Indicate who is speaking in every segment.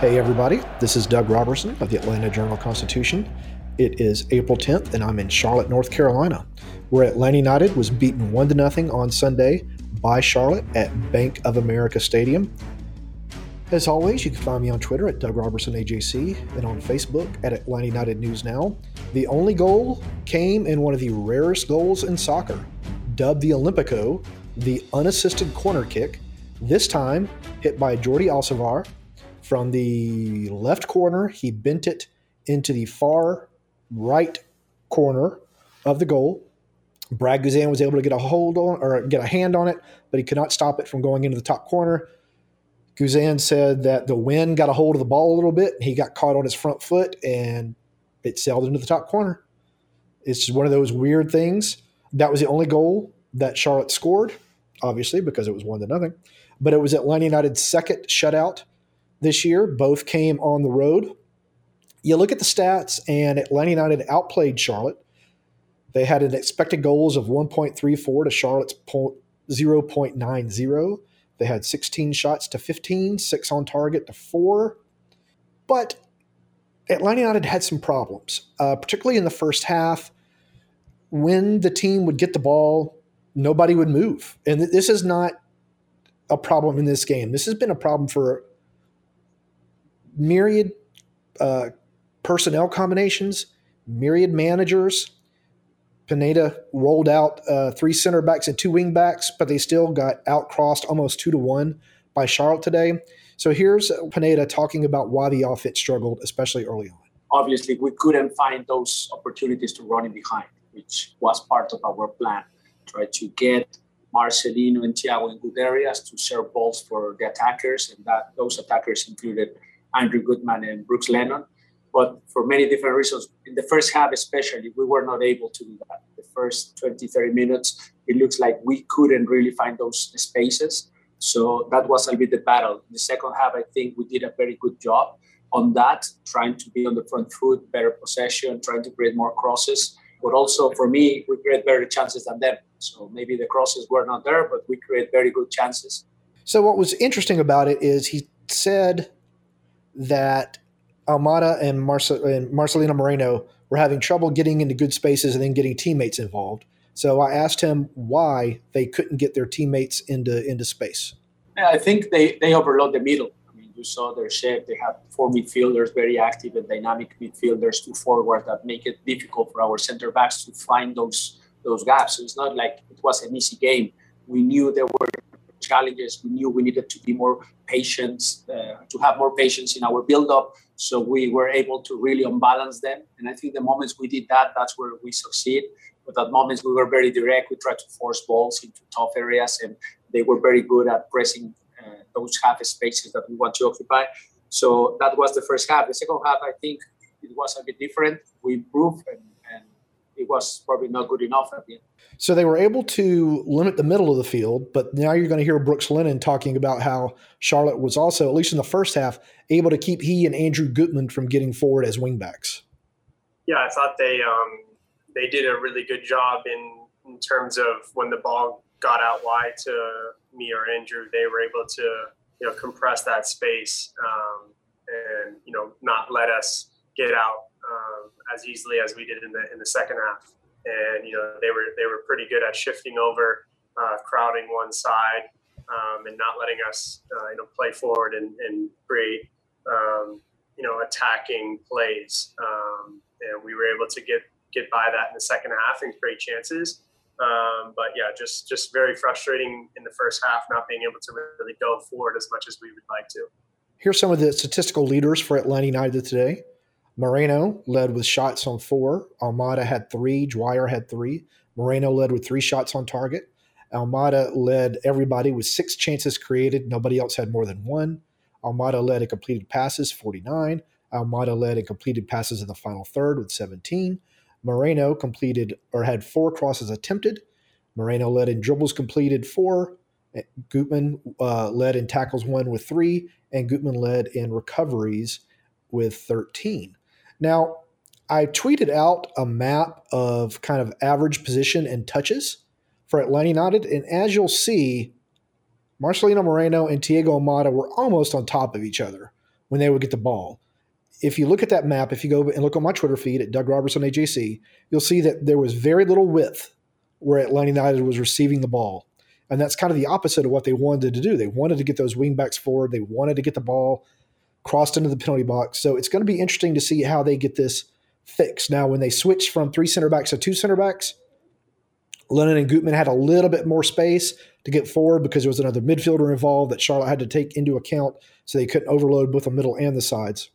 Speaker 1: Hey, everybody. This is Doug Roberson of the Atlanta Journal Constitution. It is April 10th, and I'm in Charlotte, North Carolina, where Atlanta United was beaten 1 0 on Sunday by Charlotte at Bank of America Stadium. As always, you can find me on Twitter at Doug Roberson AJC and on Facebook at Atlanta United News Now. The only goal came in one of the rarest goals in soccer, dubbed the Olympico, the unassisted corner kick, this time hit by Jordy Alcivar from the left corner, he bent it into the far right corner of the goal. Brad Guzan was able to get a hold on or get a hand on it, but he could not stop it from going into the top corner. Guzan said that the wind got a hold of the ball a little bit. He got caught on his front foot and it sailed into the top corner. It's just one of those weird things. That was the only goal that Charlotte scored, obviously, because it was one to nothing. But it was Atlanta United's second shutout this year. Both came on the road. You look at the stats, and Atlanta United outplayed Charlotte. They had an expected goals of 1.34 to Charlotte's 0.90. They had 16 shots to 15, six on target to four. But Atlanta United had some problems, uh, particularly in the first half. When the team would get the ball, nobody would move. And this is not a problem in this game. This has been a problem for myriad uh, personnel combinations, myriad managers. Pineda rolled out uh, three center backs and two wing backs, but they still got outcrossed almost two to one by Charlotte today. So here's Pineda talking about why the offense struggled, especially early on.
Speaker 2: Obviously, we couldn't find those opportunities to run in behind, which was part of our plan. Try to get Marcelino and Thiago in good areas to serve balls for the attackers, and that those attackers included Andrew Gutman and Brooks Lennon. But for many different reasons, in the first half especially, we were not able to do that. The first 20, 30 minutes, it looks like we couldn't really find those spaces. So that was a bit the battle. In the second half, I think we did a very good job on that, trying to be on the front foot, better possession, trying to create more crosses. But also for me, we create better chances than them. So maybe the crosses were not there, but we create very good chances.
Speaker 1: So what was interesting about it is he said that Almada and, Marce- and Marcelino Moreno were having trouble getting into good spaces and then getting teammates involved. So I asked him why they couldn't get their teammates into into space.
Speaker 2: I think they, they overload the middle. I mean, you saw their shape. They have four midfielders, very active and dynamic midfielders, two forwards that make it difficult for our center backs to find those those gaps. So it's not like it was an easy game. We knew there were challenges. We knew we needed to be more patient, uh, to have more patience in our build-up. So we were able to really unbalance them. And I think the moments we did that, that's where we succeed. But at moments we were very direct. We tried to force balls into tough areas, and they were very good at pressing uh, those half spaces that we want to occupy. So that was the first half. The second half, I think it was a bit different. We improved, and, it was probably not good enough at the end.
Speaker 1: So they were able to limit the middle of the field, but now you're going to hear Brooks Lennon talking about how Charlotte was also, at least in the first half, able to keep he and Andrew Gutman from getting forward as wingbacks.
Speaker 3: Yeah, I thought they um, they did a really good job in in terms of when the ball got out wide to me or Andrew, they were able to you know compress that space um, and you know not let us get out um, as easily as we did in the in the second half. and you know they were they were pretty good at shifting over, uh, crowding one side, um, and not letting us uh, you know play forward and, and create um, you know attacking plays. Um, and we were able to get get by that in the second half and create chances. Um, but yeah, just just very frustrating in the first half, not being able to really go forward as much as we would like to.
Speaker 1: Here's some of the statistical leaders for Atlanta United today. Moreno led with shots on four. Almada had three. Dwyer had three. Moreno led with three shots on target. Almada led everybody with six chances created. Nobody else had more than one. Almada led in completed passes, 49. Almada led in completed passes in the final third with 17. Moreno completed or had four crosses attempted. Moreno led in dribbles completed four. Gutman uh, led in tackles one with three, and Gutman led in recoveries with 13. Now, I tweeted out a map of kind of average position and touches for Atlanta United, and as you'll see, Marcelino Moreno and Thiago Almada were almost on top of each other when they would get the ball if you look at that map, if you go and look on my Twitter feed at Doug Roberson AJC, you'll see that there was very little width where Atlanta United was receiving the ball. And that's kind of the opposite of what they wanted to do. They wanted to get those wingbacks forward. They wanted to get the ball crossed into the penalty box. So it's going to be interesting to see how they get this fixed. Now, when they switched from three center backs to two center backs, Lennon and Gutman had a little bit more space to get forward because there was another midfielder involved that Charlotte had to take into account so they couldn't overload both the middle and the sides.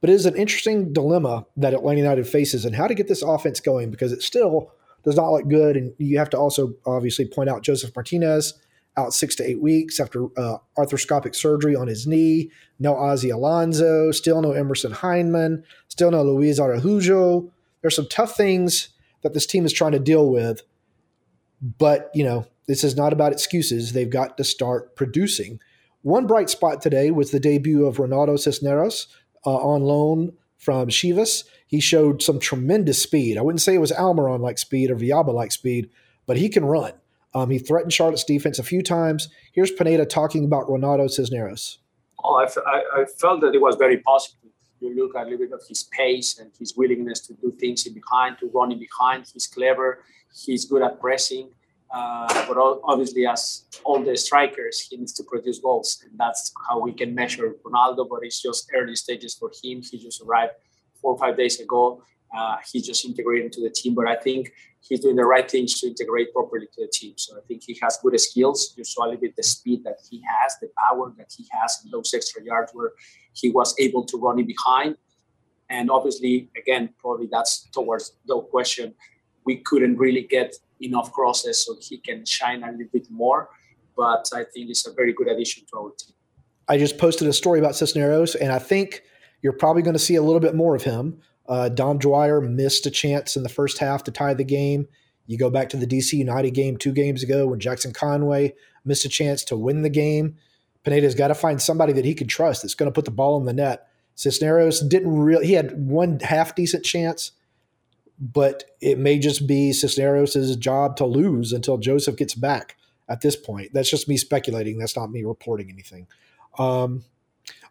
Speaker 1: But it is an interesting dilemma that Atlanta United faces and how to get this offense going because it still does not look good. And you have to also obviously point out Josef Martinez out six to eight weeks after uh, arthroscopic surgery on his knee. No Ozzie Alonso, still no Emerson Hyndman, still no Luis Araujo. There's some tough things that this team is trying to deal with. But, you know, this is not about excuses. They've got to start producing. One bright spot today was the debut of Ronaldo Cisneros, uh, on loan from Chivas. He showed some tremendous speed. I wouldn't say it was Almiron like speed or Villalba like speed, but he can run. Um, he threatened Charlotte's defense a few times. Here's Pineda talking about Ronaldo Cisneros.
Speaker 2: Oh, I, felt that it was very positive. You look at a little bit of his pace and his willingness to do things in behind, to run in behind. He's clever. He's good at pressing. Uh, but obviously, as all the strikers, he needs to produce goals, and that's how we can measure Ronaldo. But it's just early stages for him. He just arrived four or five days ago. Uh, he just integrated into the team, but I think he's doing the right things to integrate properly to the team. So I think he has good skills. You saw a little bit the speed that he has, the power that he has in those extra yards where he was able to run in behind. And obviously, again, probably that's towards the question. We couldn't really get enough crosses so he can shine a little bit more. But I think it's a very good addition to our team.
Speaker 1: I just posted a story about Cisneros, and I think you're probably going to see a little bit more of him. Uh, Dom Dwyer missed a chance in the first half to tie the game. You go back to the DC United game two games ago when Jackson Conway missed a chance to win the game. Pineda's got to find somebody that he can trust that's going to put the ball in the net. Cisneros didn't really, he had one half decent chance but it may just be Cisneros' job to lose until Josef gets back at this point. That's just me speculating. That's not me reporting anything. Um,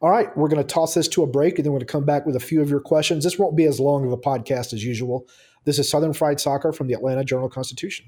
Speaker 1: all right, we're going to toss this to a break and then we're going to come back with a few of your questions. This won't be as long of a podcast as usual. This is Southern Fried Soccer from the Atlanta Journal Constitution.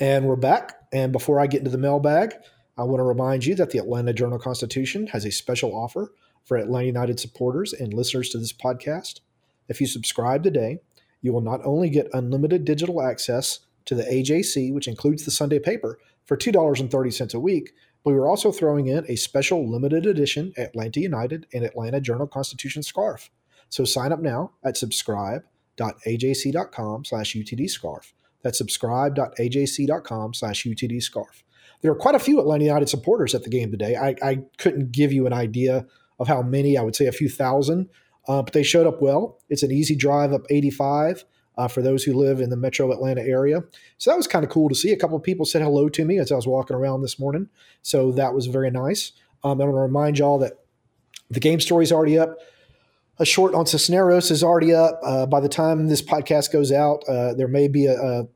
Speaker 1: And we're back. And before I get into the mailbag, I want to remind you that the Atlanta Journal Constitution has a special offer for Atlanta United supporters and listeners to this podcast. If you subscribe today, you will not only get unlimited digital access to the AJC, which includes the Sunday paper, for $2.30 a week, but we're also throwing in a special limited edition Atlanta United and Atlanta Journal Constitution scarf. So sign up now at subscribe.ajc.com slash UTD scarf. That's subscribe.ajc.com slash UTD scarf. There are quite a few Atlanta United supporters at the game today. I, I couldn't give you an idea of how many. I would say a few thousand, uh, but they showed up well. It's an easy drive up 85 uh, for those who live in the metro Atlanta area. So that was kind of cool to see. A couple of people said hello to me as I was walking around this morning. So that was very nice. Um, I want to remind y'all that the game story is already up. A short on Cisneros is already up. Uh, by the time this podcast goes out, uh, there may be a, a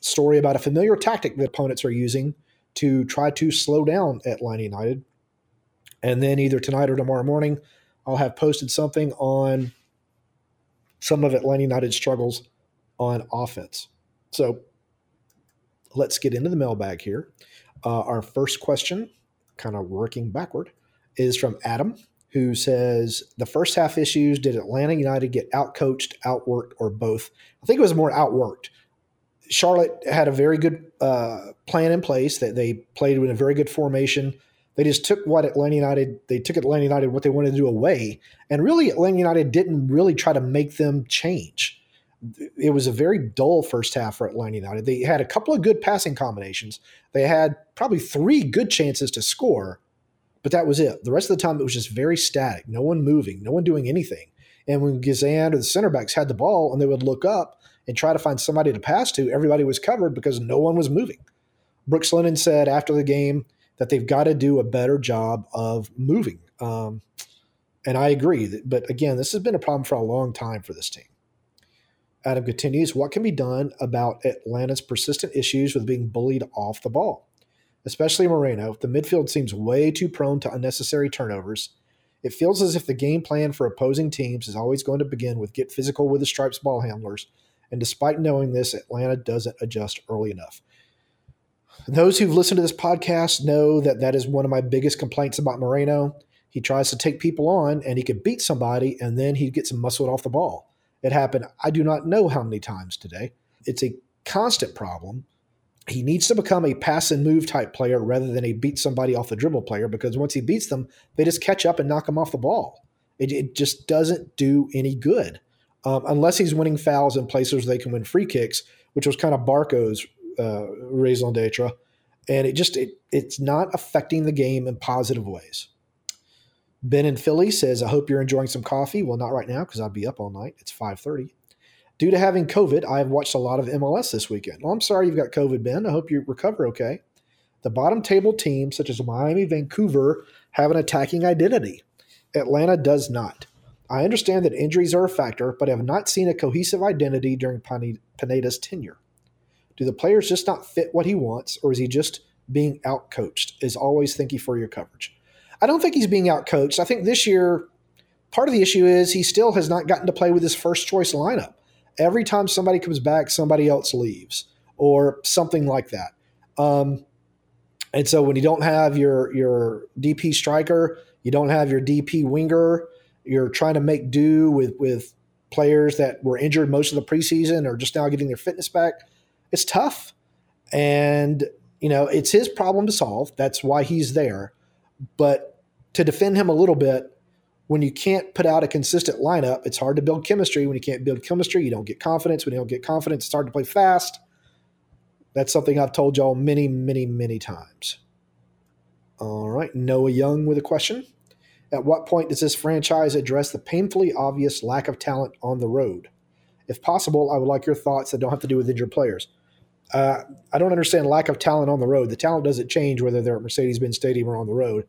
Speaker 1: story about a familiar tactic that opponents are using to try to slow down Atlanta United. And then either tonight or tomorrow morning, I'll have posted something on some of Atlanta United's struggles on offense. So let's get into the mailbag here. Uh, our first question, kind of working backward, is from Adam, who says the first half issues did Atlanta United get outcoached, outworked, or both? I think it was more outworked. Charlotte had a very good uh, plan in place that they played with a very good formation. They just took what Atlanta United they took Atlanta United what they wanted to do away, and really Atlanta United didn't really try to make them change. It was a very dull first half for Atlanta United. They had a couple of good passing combinations. They had probably three good chances to score, but that was it. The rest of the time it was just very static. No one moving, no one doing anything. And when Guzan or the center backs had the ball and they would look up, and try to find somebody to pass to, everybody was covered because no one was moving. Brooks Lennon said after the game that they've got to do a better job of moving. Um, and I agree. But again, this has been a problem for a long time for this team. Adam continues What can be done about Atlanta's persistent issues with being bullied off the ball? Especially Moreno, the midfield seems way too prone to unnecessary turnovers. It feels as if the game plan for opposing teams is always going to begin with get physical with the stripes ball handlers and despite knowing this, Atlanta doesn't adjust early enough. Those who've listened to this podcast know that that is one of my biggest complaints about Moreno. He tries to take people on and he could beat somebody and then he gets muscled off the ball. It happened, I do not know how many times today. It's a constant problem. He needs to become a pass and move type player rather than a beat somebody off the dribble player because once he beats them, they just catch up and knock him off the ball. It, it just doesn't do any good um, unless he's winning fouls in places where they can win free kicks, which was kind of Barco's uh, raison d'etre. And it just it, it's not affecting the game in positive ways. Ben in Philly says, "I hope you're enjoying some coffee." Well, not right now because I'll be up all night. It's five thirty. Due to having COVID, I have watched a lot of MLS this weekend. Well, I'm sorry you've got COVID, Ben. I hope you recover okay. The bottom table teams, such as Miami, Vancouver, have an attacking identity. Atlanta does not. I understand that injuries are a factor, but I have not seen a cohesive identity during Pineda's tenure. Do the players just not fit what he wants, or is he just being outcoached? Is always thank you for your coverage. I don't think he's being outcoached. I think this year, part of the issue is he still has not gotten to play with his first choice lineup. Every time somebody comes back, somebody else leaves, or something like that. Um, and so when you don't have your your DP striker, you don't have your DP winger, you're trying to make do with with players that were injured most of the preseason or just now getting their fitness back. It's tough. And, you know, it's his problem to solve. That's why he's there. But to defend him a little bit, when you can't put out a consistent lineup, it's hard to build chemistry. When you can't build chemistry, you don't get confidence. When you don't get confidence, it's hard to play fast. That's something I've told y'all many, many, many times. All right. Noah Young with a question. At what point does this franchise address the painfully obvious lack of talent on the road? If possible, I would like your thoughts that don't have to do with injured players. Uh, I don't understand lack of talent on the road. The talent doesn't change whether they're at Mercedes-Benz Stadium or on the road.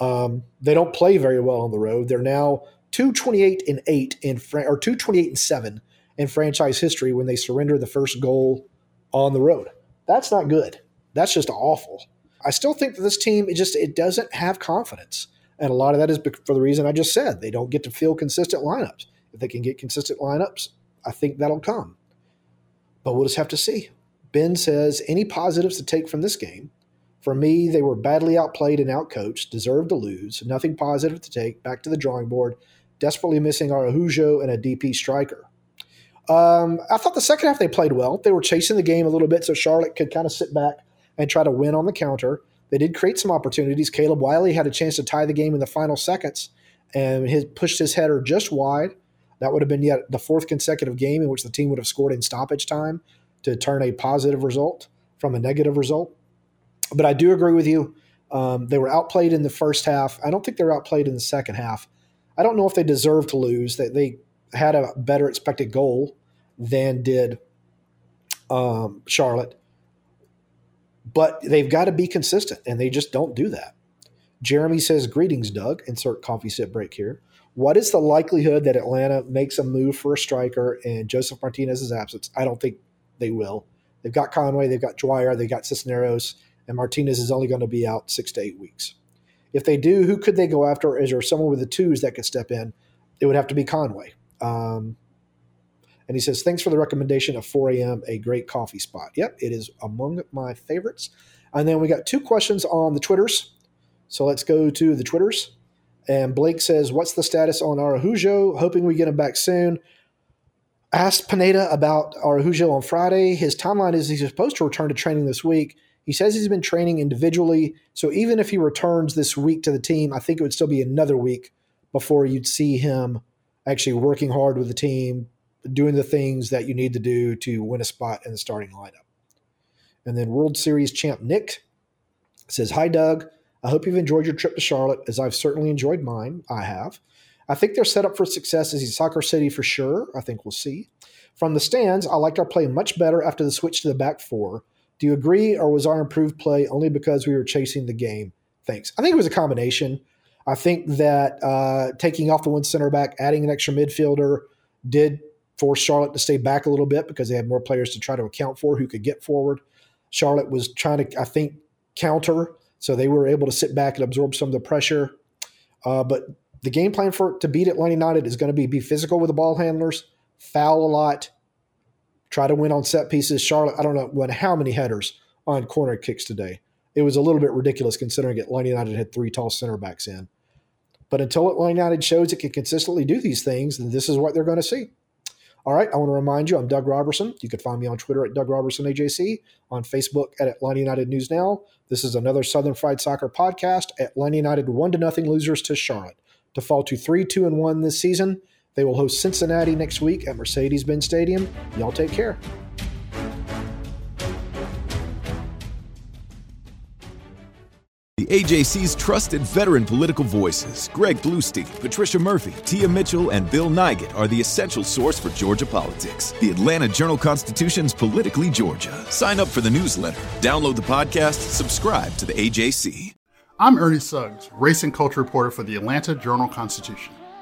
Speaker 1: Um, they don't play very well on the road. They're now 228 and 8 in or 228 and 7 in franchise history when they surrender the first goal on the road. That's not good. That's just awful. I still think that this team it just it doesn't have confidence. And a lot of that is for the reason I just said. They don't get to field consistent lineups. If they can get consistent lineups, I think that'll come. But we'll just have to see. Ben says, any positives to take from this game? For me, they were badly outplayed and outcoached, deserved to lose. Nothing positive to take. Back to the drawing board. Desperately missing Araujo and a DP striker. Um, I thought the second half they played well. They were chasing the game a little bit so Charlotte could kind of sit back and try to win on the counter. They did create some opportunities. Caleb Wiley had a chance to tie the game in the final seconds and his, pushed his header just wide. That would have been yet the fourth consecutive game in which the team would have scored in stoppage time to turn a positive result from a negative result. But I do agree with you. Um, they were outplayed in the first half. I don't think they were outplayed in the second half. I don't know if they deserve to lose. They, they had a better expected goal than did um, Charlotte. But they've got to be consistent, and they just don't do that. Jeremy says, Greetings, Doug. Insert coffee sip break here. What is the likelihood that Atlanta makes a move for a striker in Josef Martinez's absence? I don't think they will. They've got Conway, they've got Dwyer, they've got Cisneros, and Martinez is only going to be out six to eight weeks. If they do, who could they go after? Is there someone with the twos that could step in? It would have to be Conway. Um, and he says, Thanks for the recommendation of 4 a.m., a great coffee spot. Yep, it is among my favorites. And then we got two questions on the Twitters. So let's go to the Twitters. And Blake says, What's the status on Araujo? Hoping we get him back soon. Asked Pineda about Araujo on Friday. His timeline is he's supposed to return to training this week. He says he's been training individually. So even if he returns this week to the team, I think it would still be another week before you'd see him actually working hard with the team, doing the things that you need to do to win a spot in the starting lineup. And then World Series champ Nick says, Hi, Doug. I hope you've enjoyed your trip to Charlotte, as I've certainly enjoyed mine. I have. I think they're set up for success as a soccer city for sure. I think we'll see. From the stands, I liked our play much better after the switch to the back four. Do you agree, or was our improved play only because we were chasing the game? Thanks. I think it was a combination. I think that uh, taking off the one center back, adding an extra midfielder, did force Charlotte to stay back a little bit because they had more players to try to account for who could get forward. Charlotte was trying to, I think, counter so they were able to sit back and absorb some of the pressure. Uh, but the game plan for to beat Atlanta United is going to be be physical with the ball handlers, foul a lot, try to win on set pieces. Charlotte, I don't know when how many headers on corner kicks today. It was a little bit ridiculous considering Atlanta United had three tall center backs in. But until Atlanta United shows it can consistently do these things, then this is what they're going to see. All right, I want to remind you, I'm Doug Roberson. You can find me on Twitter at Doug Roberson AJC, on Facebook at Atlanta United News Now. This is another Southern Fried Soccer podcast. At Atlanta United one to nothing losers to Charlotte to fall to three two and one this season. They will host Cincinnati next week at Mercedes-Benz Stadium. Y'all take care.
Speaker 4: The AJC's trusted veteran political voices, Greg Bluestein, Patricia Murphy, Tia Mitchell, and Bill Nigut, are the essential source for Georgia politics. The Atlanta Journal Constitution's Politically Georgia. Sign up for the newsletter, download the podcast, subscribe to the AJC.
Speaker 5: I'm Ernie Suggs, race and culture reporter for the Atlanta Journal Constitution.